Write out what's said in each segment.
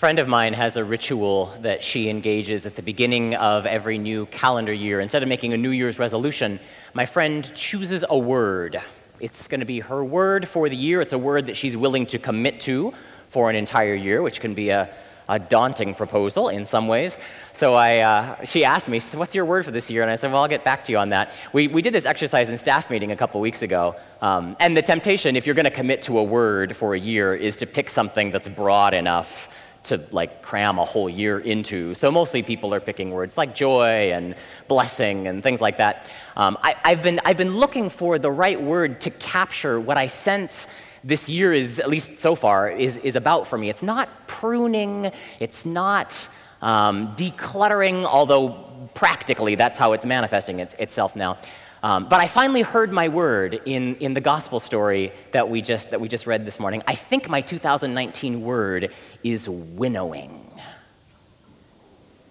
friend of mine has a ritual that she engages at the beginning of every new calendar year. Instead of making a New Year's resolution, my friend chooses a word. It's going to be her word for the year. It's a word that she's willing to commit to for an entire year, which can be a, a daunting proposal in some ways. So I, uh, she asked me, she said, What's your word for this year? And I said, Well, I'll get back to you on that. We, we did this exercise in staff meeting a couple weeks ago. Um, and the temptation, if you're going to commit to a word for a year, is to pick something that's broad enough to like cram a whole year into. So mostly people are picking words like joy and blessing and things like that. Um, I, have been, I've been looking for the right word to capture what I sense this year is, at least so far, is, is about for me. It's not pruning, it's not um, decluttering, although practically that's how it's manifesting its, itself now. Um, but I finally heard my word in, in the gospel story that we, just, that we just read this morning. I think my 2019 word is winnowing.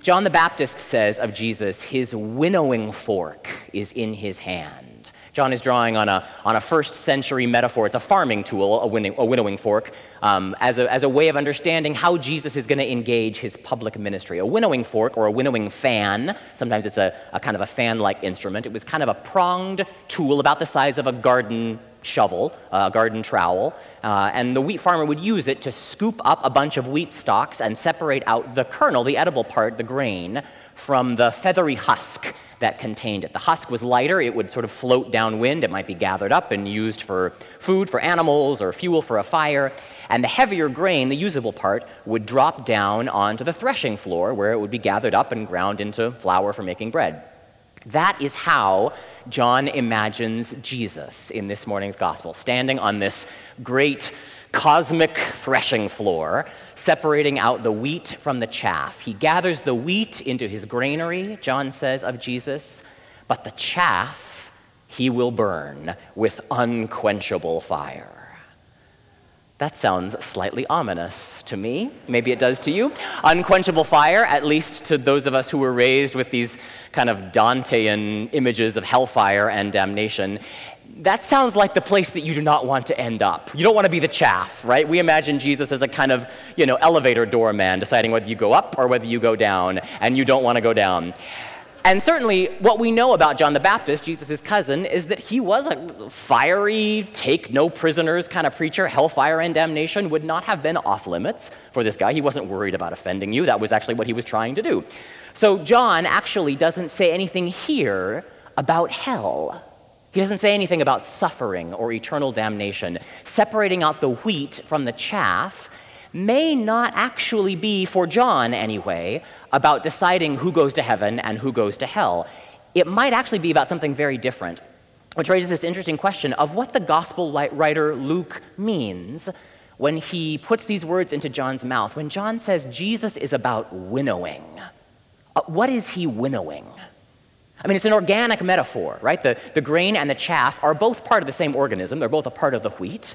John the Baptist says of Jesus, his winnowing fork is in his hand. John is drawing on a, on a first century metaphor. It's a farming tool, a, winning, a winnowing fork, um, as, a, as a way of understanding how Jesus is going to engage his public ministry. A winnowing fork or a winnowing fan, sometimes it's a, a kind of a fan like instrument. It was kind of a pronged tool about the size of a garden shovel, a garden trowel, uh, and the wheat farmer would use it to scoop up a bunch of wheat stalks and separate out the kernel, the edible part, the grain, from the feathery husk that contained it. The husk was lighter, it would sort of float downwind, it might be gathered up and used for food for animals or fuel for a fire. And the heavier grain, the usable part, would drop down onto the threshing floor where it would be gathered up and ground into flour for making bread. That is how John imagines Jesus in this morning's gospel, standing on this great cosmic threshing floor, separating out the wheat from the chaff. He gathers the wheat into his granary, John says of Jesus, but the chaff he will burn with unquenchable fire. That sounds slightly ominous to me. Maybe it does to you. Unquenchable fire, at least to those of us who were raised with these kind of Dantean images of hellfire and damnation that sounds like the place that you do not want to end up. You don't want to be the chaff, right? We imagine Jesus as a kind of, you know, elevator doorman deciding whether you go up or whether you go down, and you don't want to go down. And certainly, what we know about John the Baptist, Jesus' cousin, is that he was a fiery, take no prisoners kind of preacher. Hellfire and damnation would not have been off limits for this guy. He wasn't worried about offending you. That was actually what he was trying to do. So, John actually doesn't say anything here about hell. He doesn't say anything about suffering or eternal damnation. Separating out the wheat from the chaff may not actually be, for John anyway, about deciding who goes to heaven and who goes to hell. It might actually be about something very different, which raises this interesting question of what the gospel writer Luke means when he puts these words into John's mouth. When John says Jesus is about winnowing, uh, what is he winnowing? I mean, it's an organic metaphor, right? The, the grain and the chaff are both part of the same organism, they're both a part of the wheat.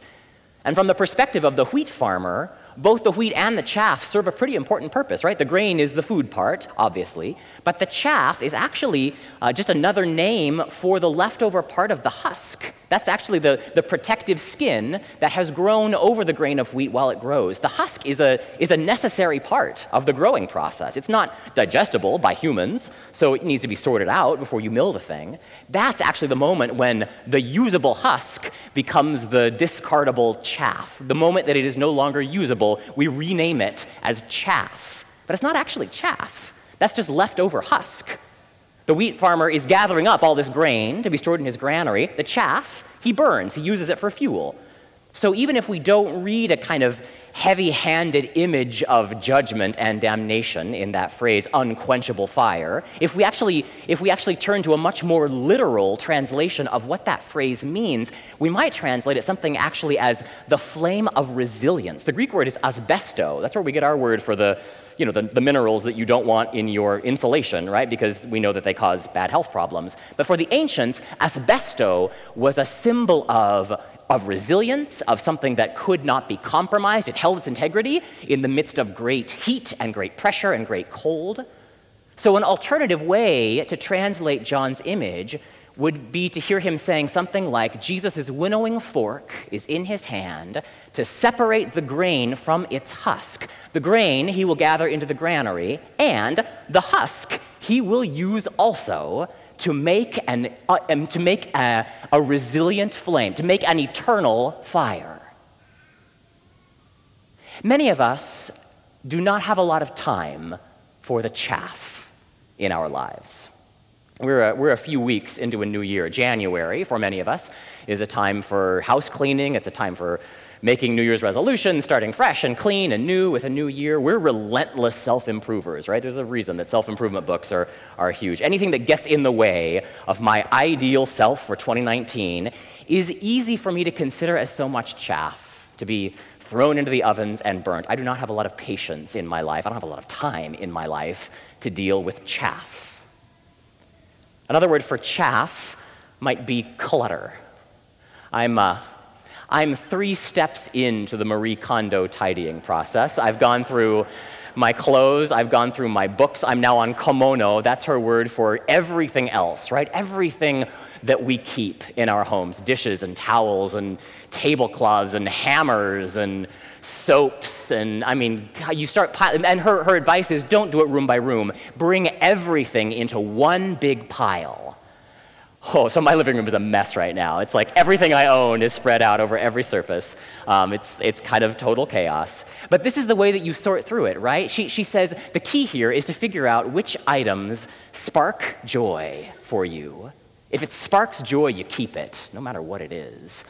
And from the perspective of the wheat farmer, both the wheat and the chaff serve a pretty important purpose, right? The grain is the food part, obviously, but the chaff is actually uh, just another name for the leftover part of the husk. That's actually the, the protective skin that has grown over the grain of wheat while it grows. The husk is a, is a necessary part of the growing process. It's not digestible by humans, so it needs to be sorted out before you mill the thing. That's actually the moment when the usable husk becomes the discardable chaff, the moment that it is no longer usable, we rename it as chaff. But it's not actually chaff, that's just leftover husk. The wheat farmer is gathering up all this grain to be stored in his granary. The chaff, he burns, he uses it for fuel. So even if we don't read a kind of heavy handed image of judgment and damnation in that phrase, unquenchable fire, if we, actually, if we actually turn to a much more literal translation of what that phrase means, we might translate it something actually as the flame of resilience. The Greek word is asbesto. That's where we get our word for the you know, the, the minerals that you don't want in your insulation, right? Because we know that they cause bad health problems. But for the ancients, asbesto was a symbol of of resilience, of something that could not be compromised. It held its integrity in the midst of great heat and great pressure and great cold. So, an alternative way to translate John's image would be to hear him saying something like Jesus' winnowing fork is in his hand to separate the grain from its husk. The grain he will gather into the granary, and the husk he will use also to make, an, uh, um, to make a, a resilient flame, to make an eternal fire. Many of us do not have a lot of time for the chaff in our lives. We're a, we're a few weeks into a new year. January, for many of us, is a time for house cleaning. It's a time for making New Year's resolutions, starting fresh and clean and new with a new year. We're relentless self improvers, right? There's a reason that self improvement books are, are huge. Anything that gets in the way of my ideal self for 2019 is easy for me to consider as so much chaff, to be thrown into the ovens and burnt. I do not have a lot of patience in my life. I don't have a lot of time in my life to deal with chaff. Another word for chaff might be clutter. I'm, uh, I'm three steps into the Marie Kondo tidying process. I've gone through my clothes, I've gone through my books, I'm now on komono. That's her word for everything else, right? Everything that we keep in our homes dishes and towels and tablecloths and hammers and soaps. And I mean, you start piling, and her, her advice is don't do it room by room. Bring everything into one big pile. Oh, so my living room is a mess right now. It's like everything I own is spread out over every surface. Um, it's, it's kind of total chaos. But this is the way that you sort through it, right? She, she says the key here is to figure out which items spark joy for you if it sparks joy, you keep it, no matter what it is.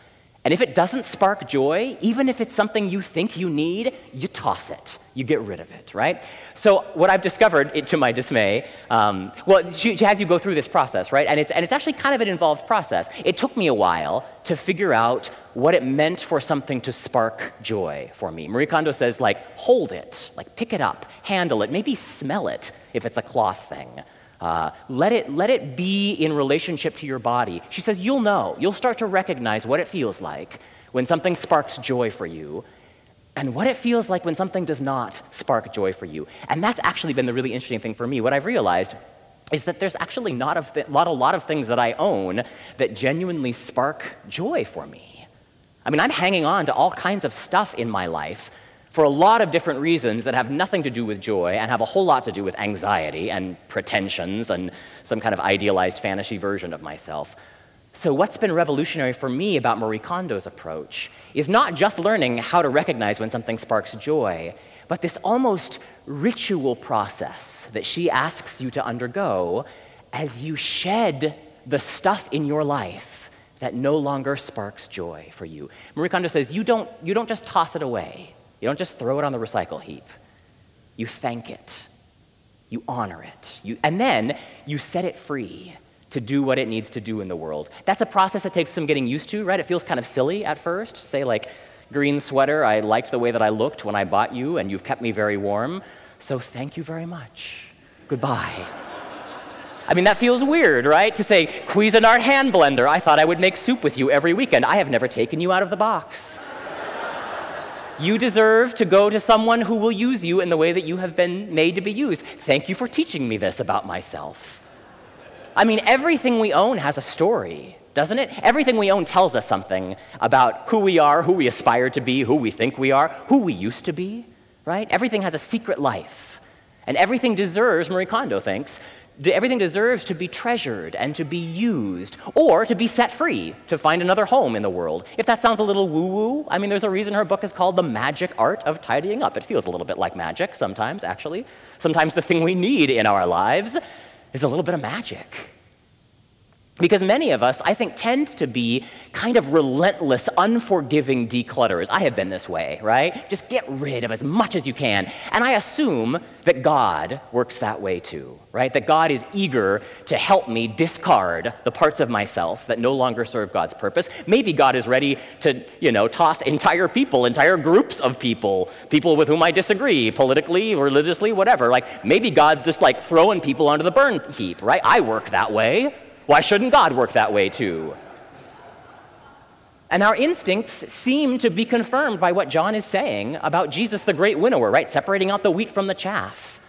And if it doesn't spark joy, even if it's something you think you need, you toss it. You get rid of it, right? So, what I've discovered, to my dismay, um, well, she, she has you go through this process, right? And it's, and it's actually kind of an involved process. It took me a while to figure out what it meant for something to spark joy for me. Marie Kondo says, like, hold it, like, pick it up, handle it, maybe smell it if it's a cloth thing. Uh, let, it, let it be in relationship to your body. She says, You'll know. You'll start to recognize what it feels like when something sparks joy for you and what it feels like when something does not spark joy for you. And that's actually been the really interesting thing for me. What I've realized is that there's actually not a, th- lot, a lot of things that I own that genuinely spark joy for me. I mean, I'm hanging on to all kinds of stuff in my life for a lot of different reasons that have nothing to do with joy and have a whole lot to do with anxiety and pretensions and some kind of idealized fantasy version of myself. So, what's been revolutionary for me about Marie Kondo's approach is not just learning how to recognize when something sparks joy, but this almost ritual process that she asks you to undergo as you shed the stuff in your life that no longer sparks joy for you. Marie Kondo says you don't, you don't just toss it away. You don't just throw it on the recycle heap. You thank it. You honor it. You, and then you set it free to do what it needs to do in the world. That's a process that takes some getting used to, right? It feels kind of silly at first. Say, like, green sweater, I liked the way that I looked when I bought you, and you've kept me very warm. So thank you very much. Goodbye. I mean, that feels weird, right? To say, Cuisinart hand blender, I thought I would make soup with you every weekend. I have never taken you out of the box. You deserve to go to someone who will use you in the way that you have been made to be used. Thank you for teaching me this about myself. I mean, everything we own has a story, doesn't it? Everything we own tells us something about who we are, who we aspire to be, who we think we are, who we used to be, right? Everything has a secret life. And everything deserves, Marie Kondo thinks, everything deserves to be treasured and to be used, or to be set free, to find another home in the world. If that sounds a little woo woo, I mean, there's a reason her book is called The Magic Art of Tidying Up. It feels a little bit like magic sometimes, actually. Sometimes the thing we need in our lives is a little bit of magic. Because many of us, I think, tend to be kind of relentless, unforgiving declutterers. I have been this way, right? Just get rid of as much as you can. And I assume that God works that way too, right? That God is eager to help me discard the parts of myself that no longer serve God's purpose. Maybe God is ready to, you know, toss entire people, entire groups of people, people with whom I disagree, politically, religiously, whatever. Like maybe God's just like throwing people onto the burn heap, right? I work that way. Why shouldn't God work that way too? And our instincts seem to be confirmed by what John is saying about Jesus, the great winnower, right? Separating out the wheat from the chaff.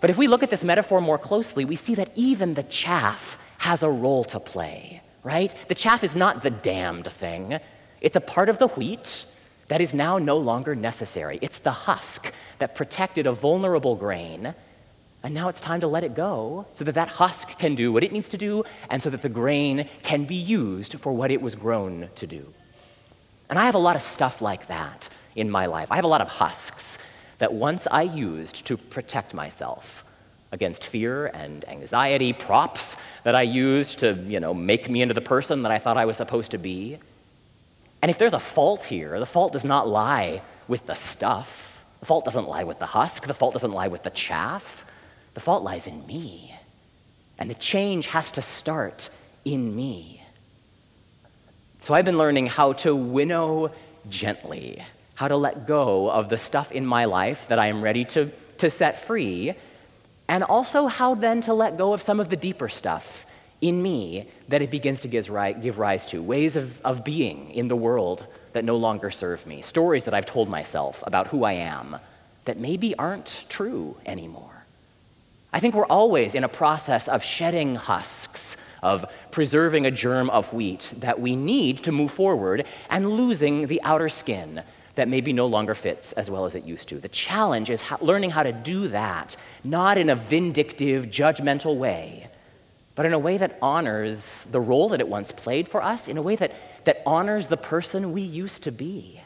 But if we look at this metaphor more closely, we see that even the chaff has a role to play, right? The chaff is not the damned thing, it's a part of the wheat that is now no longer necessary. It's the husk that protected a vulnerable grain. And now it's time to let it go so that that husk can do what it needs to do and so that the grain can be used for what it was grown to do. And I have a lot of stuff like that in my life. I have a lot of husks that once I used to protect myself against fear and anxiety, props that I used to, you know, make me into the person that I thought I was supposed to be. And if there's a fault here, the fault does not lie with the stuff. The fault doesn't lie with the husk. The fault doesn't lie with the chaff. The fault lies in me. And the change has to start in me. So I've been learning how to winnow gently, how to let go of the stuff in my life that I am ready to, to set free, and also how then to let go of some of the deeper stuff in me that it begins to give rise, to ways of, of being in the world that no longer serve me, stories that I've told myself about who I am that maybe aren't true anymore. I think we're always in a process of shedding husks of preserving a germ of wheat that we need to move forward and losing the outer skin that maybe no longer fits as well as it used to. The challenge is how, learning how to do that, not in a vindictive, judgmental way, but in a way that honors the role that it once played for us, in a way that, that honors the person we used to be.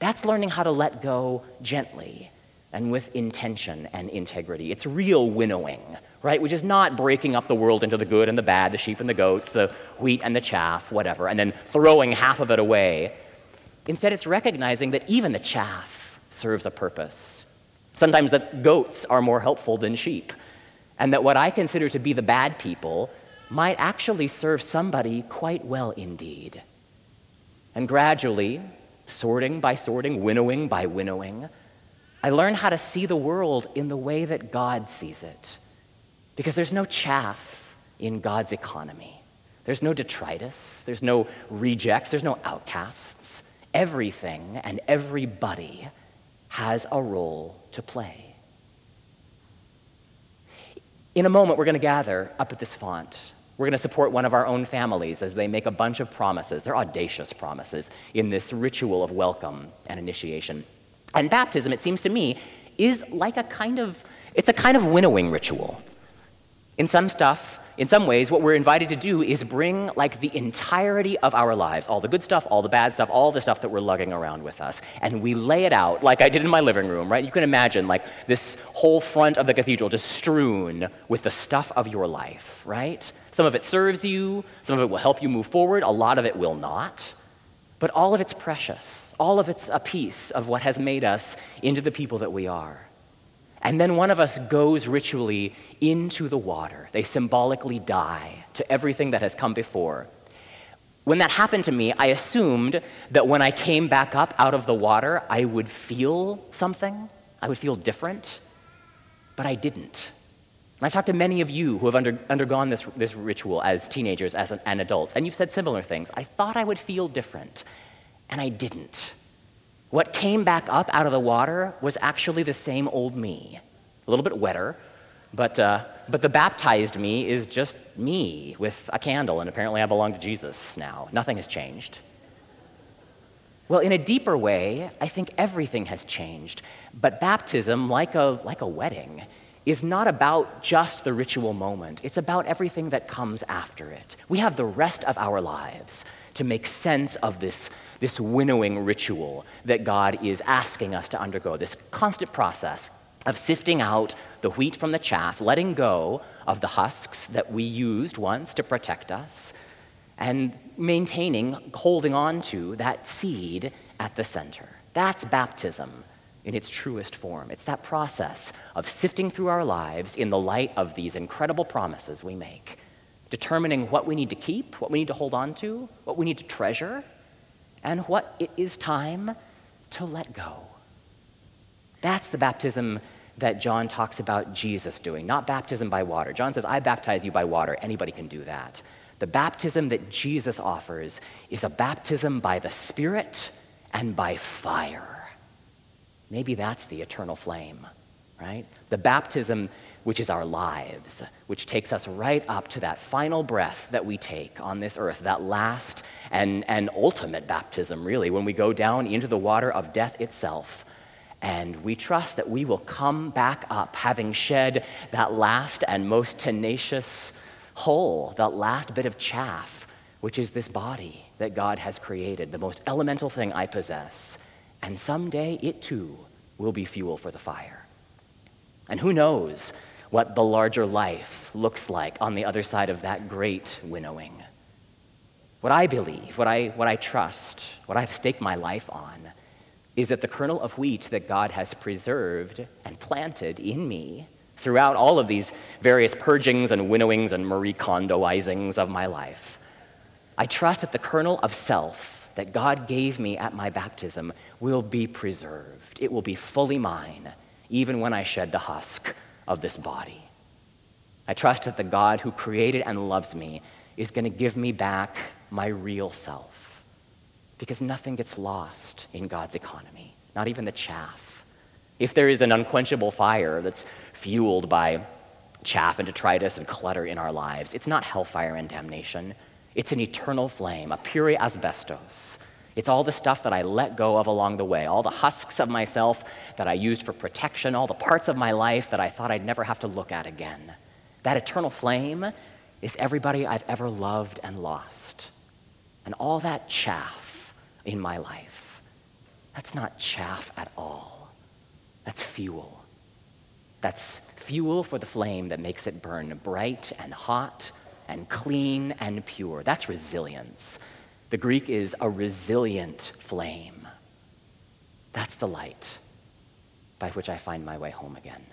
That's learning how to let go gently and with intention and integrity. It's real winnowing, right? Which is not breaking up the world into the good and the bad, the sheep and the goats, the wheat and the chaff, whatever, and then throwing half of it away. Instead, it's recognizing that even the chaff serves a purpose. Sometimes that goats are more helpful than sheep, and that what I consider to be the bad people might actually serve somebody quite well indeed. And gradually, sorting by sorting, winnowing by winnowing, I learn how to see the world in the way that God sees it. Because there's no chaff in God's economy. There's no detritus, there's no rejects, there's no outcasts. Everything and everybody has a role to play. In a moment, we're going to gather up at this font. We're going to support one of our own families as they make a bunch of promises. They're audacious promises in this ritual of welcome and initiation. And baptism, it seems to me, is like a kind of, it's a kind of winnowing ritual. In some stuff, in some ways, what we're invited to do is bring like the entirety of our lives, all the good stuff, all the bad stuff, all the stuff that we're lugging around with us, and we lay it out like I did in my living room, right? You can imagine like this whole front of the cathedral just strewn with the stuff of your life, right? Some of it serves you, some of it will help you move forward, a lot of it will not, but all of it's precious all of it's a piece of what has made us into the people that we are. And then one of us goes ritually into the water. They symbolically die to everything that has come before. When that happened to me, I assumed that when I came back up out of the water, I would feel something. I would feel different. But I didn't. I've talked to many of you who have under, undergone this, this ritual as teenagers as an, and adults, and you've said similar things. I thought I would feel different and I didn't. What came back up out of the water was actually the same old me, a little bit wetter, but, uh, but the baptized me is just me with a candle, and apparently I belong to Jesus now. Nothing has changed. Well, in a deeper way, I think everything has changed. But baptism, like a, like a wedding, is not about just the ritual moment, it's about everything that comes after it. We have the rest of our lives to make sense of this this winnowing ritual that God is asking us to undergo, this constant process of sifting out the wheat from the chaff, letting go of the husks that we used once to protect us, and maintaining, holding on to that seed at the center. That's baptism in its truest form. It's that process of sifting through our lives in the light of these incredible promises we make, determining what we need to keep, what we need to hold on to, what we need to treasure, and what it is time to let go. That's the baptism that John talks about Jesus doing, not baptism by water. John says, I baptize you by water. Anybody can do that. The baptism that Jesus offers is a baptism by the Spirit and by fire. Maybe that's the eternal flame. right? The baptism, which is our lives, which takes us right up to that final breath that we take on this earth, that last and, and ultimate baptism, really, when we go down into the water of death itself. And we trust that we will come back up, having shed that last and most tenacious hole, that last bit of chaff, which is this body that God has created, the most elemental thing I possess. And someday it too will be fuel for the fire. And who knows what the larger life looks like on the other side of that great winnowing. What I believe, what I, what I trust, what I've staked my life on is that the kernel of wheat that God has preserved and planted in me throughout all of these various purgings and winnowings and Marie Kondoizings of my life. I trust that the kernel of self that God gave me at my baptism will be preserved. It will be fully mine, even when I shed the husk of this body. I trust that the God who created and loves me is going to give me back my real self. Because nothing gets lost in God's economy, not even the chaff. If there is an unquenchable fire that's fueled by chaff and detritus and clutter in our lives. It's not hellfire and damnation. It's an eternal flame, a pure asbestos. It's all the stuff that I let go of along the way, all the husks of myself that I used for protection, all the parts of my life that I thought I'd never have to look at again. That eternal flame is everybody I've ever loved and lost. And all that chaff in my life, that's not chaff at all. That's fuel. That's fuel for the flame that makes it burn bright and hot and clean and pure. That's resilience. The Greek is a resilient flame. That's the light by which I find my way home again.